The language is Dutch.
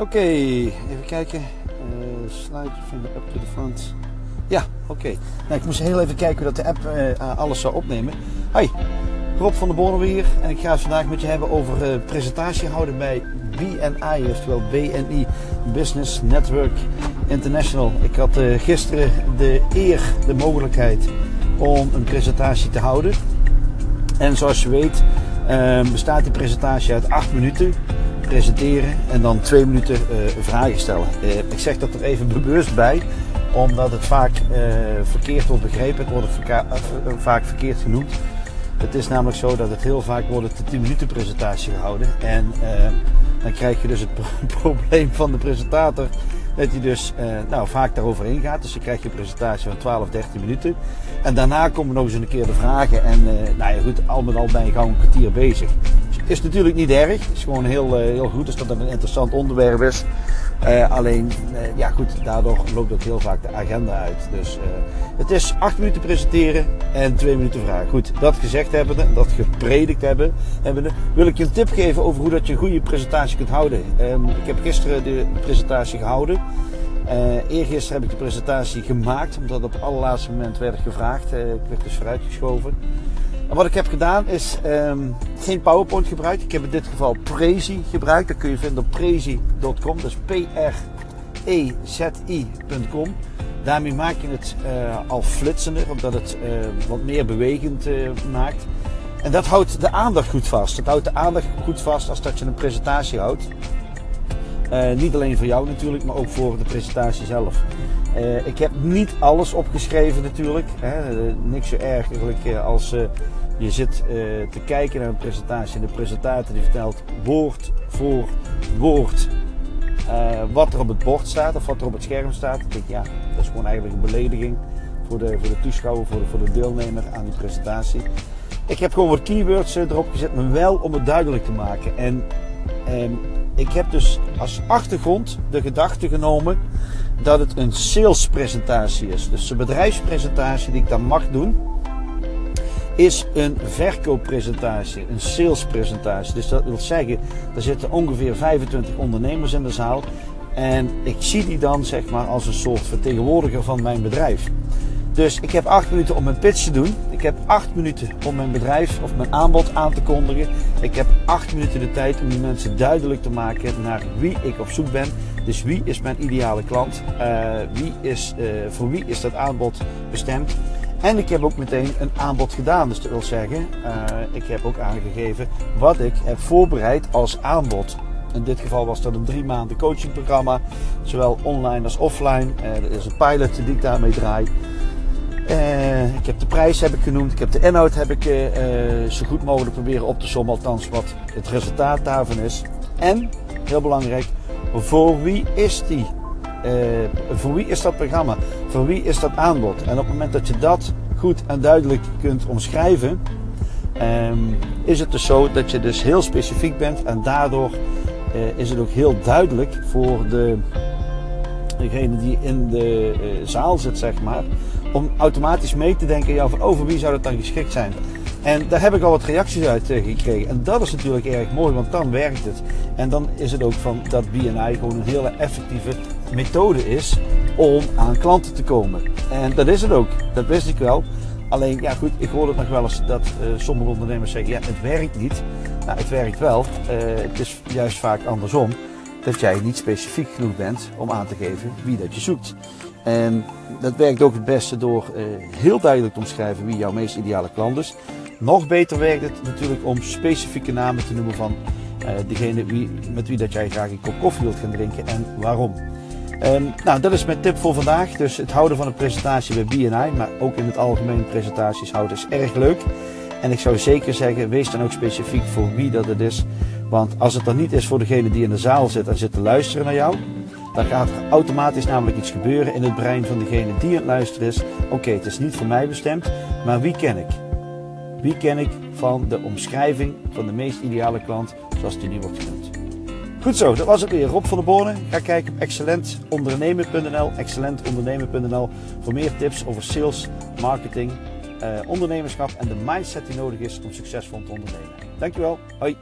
Oké, even kijken. Uh, slide from the up to the front. Ja, oké. Nou, ik moest heel even kijken dat de app uh, alles zou opnemen. Hi, Rob van der Bonen weer. En ik ga het vandaag met je hebben over presentatie houden bij BNI, oftewel BNI Business Network International. Ik had gisteren de eer, de mogelijkheid om een presentatie te houden. En zoals je weet bestaat die presentatie uit 8 minuten presenteren en dan twee minuten uh, vragen stellen. Uh, ik zeg dat er even bewust bij, omdat het vaak uh, verkeerd wordt begrepen. Het wordt vaak verkeerd genoemd. Het is namelijk zo dat het heel vaak wordt de 10 minuten presentatie gehouden. En dan krijg je dus het probleem van de presentator dat hij dus nou, vaak daarover ingaat. Dus je krijgt je presentatie van 12, 13 minuten. En daarna komen nog eens een keer de vragen. En nou ja, goed, al met al ben je gauw een kwartier bezig. Is natuurlijk niet erg. Het is gewoon heel, uh, heel goed als dat een interessant onderwerp is. Uh, alleen, uh, ja goed, daardoor loopt ook heel vaak de agenda uit. Dus het is acht minuten presenteren en twee minuten vragen. Goed, dat gezegd hebbende, dat gepredikt hebben, hebbende, wil ik je een tip geven over hoe dat je een goede presentatie kunt houden. Um, ik heb gisteren de presentatie gehouden. Eergisteren heb ik de presentatie gemaakt, omdat op het allerlaatste moment werd gevraagd. ik werd dus vooruitgeschoven. Wat ik heb gedaan is um, geen PowerPoint gebruikt. Ik heb in dit geval Prezi gebruikt. Dat kun je vinden op prezi.com. Dat is P-R-E-Z-I.com. Daarmee maak je het uh, al flitsender, omdat het uh, wat meer bewegend uh, maakt. En dat houdt de aandacht goed vast. Dat houdt de aandacht goed vast als dat je een presentatie houdt. Niet alleen voor jou natuurlijk, maar ook voor de presentatie zelf. ik heb niet alles opgeschreven natuurlijk. Hè. niks zo ergerlijk als je zit te kijken naar een presentatie en de presentator die vertelt woord voor woord wat er op het bord staat of wat er op het scherm staat. Ik denk, ja, dat is gewoon eigenlijk een belediging voor de, voor de toeschouwer, voor de, voor de deelnemer aan die presentatie. Ik heb gewoon wat keywords erop gezet, maar wel om het duidelijk te maken. En ehm, ik heb dus als achtergrond de gedachte genomen dat het een salespresentatie is. Dus een bedrijfspresentatie die ik dan mag doen is een verkooppresentatie, een salespresentatie. Dus dat wil zeggen, er zitten ongeveer 25 ondernemers in de zaal. En ik zie die dan zeg maar als een soort vertegenwoordiger van mijn bedrijf. Dus ik heb 8 minuten om mijn pitch te doen. Ik heb 8 minuten om mijn bedrijf of mijn aanbod aan te kondigen. Ik heb 8 minuten de tijd om die mensen duidelijk te maken naar wie ik op zoek ben. Dus wie is mijn ideale klant? Uh, wie is, uh, voor wie is dat aanbod bestemd? En ik heb ook meteen een aanbod gedaan. Dus dat wil zeggen, uh, ik heb ook aangegeven wat ik heb voorbereid als aanbod. In dit geval was dat een drie maanden coachingprogramma, zowel online als offline. Dat is een pilot die ik daarmee draai. Ik heb de prijs heb ik genoemd, ik heb de inhoud heb ik zo goed mogelijk proberen op te sommen, althans wat het resultaat daarvan is. En, heel belangrijk, voor wie is die uh, voor wie is dat programma? Voor wie is dat aanbod? En op het moment dat je dat goed en duidelijk kunt omschrijven, um, is het dus zo dat je dus heel specifiek bent en daardoor is het ook heel duidelijk voor de, degene die in de zaal zit, zeg maar, om automatisch mee te denken, ja, van, over wie zou dat dan geschikt zijn? En daar heb ik al wat reacties uit uh, gekregen. En dat is natuurlijk erg mooi, want dan werkt het. En dan is het ook van dat BNI gewoon een hele effectieve methode is om aan klanten te komen. En dat is het ook. Dat wist ik wel. Alleen, ja goed, ik hoor het nog wel eens dat uh, sommige ondernemers zeggen, ja, het werkt niet. Nou, het werkt wel. Uh, het is juist vaak andersom. Dat jij niet specifiek genoeg bent om aan te geven wie dat je zoekt. En dat werkt ook het beste door uh, heel duidelijk te omschrijven wie jouw meest ideale klant is. Nog beter werkt het natuurlijk om specifieke namen te noemen van degene wie, met wie dat jij graag een kop koffie wilt gaan drinken en waarom. Um, nou, dat is mijn tip voor vandaag. Dus het houden van een presentatie bij BNI, maar ook in het algemeen presentaties houden is erg leuk. En ik zou zeker zeggen, wees dan ook specifiek voor wie dat het is. Want als het dan niet is voor degene die in de zaal zit en zit te luisteren naar jou, dan gaat er automatisch namelijk iets gebeuren in het brein van degene die aan het luisteren is. Oké, het is niet voor mij bestemd, maar wie ken ik? Wie ken ik van de omschrijving van de meest ideale klant, zoals die nu wordt genoemd? Goed zo, dat was het weer. Rob van der Bonen. Ga kijken op excellentondernemen.nl, excellentondernemen.nl voor meer tips over sales, marketing, eh, ondernemerschap en de mindset die nodig is om succesvol te ondernemen. Dankjewel. Hoi.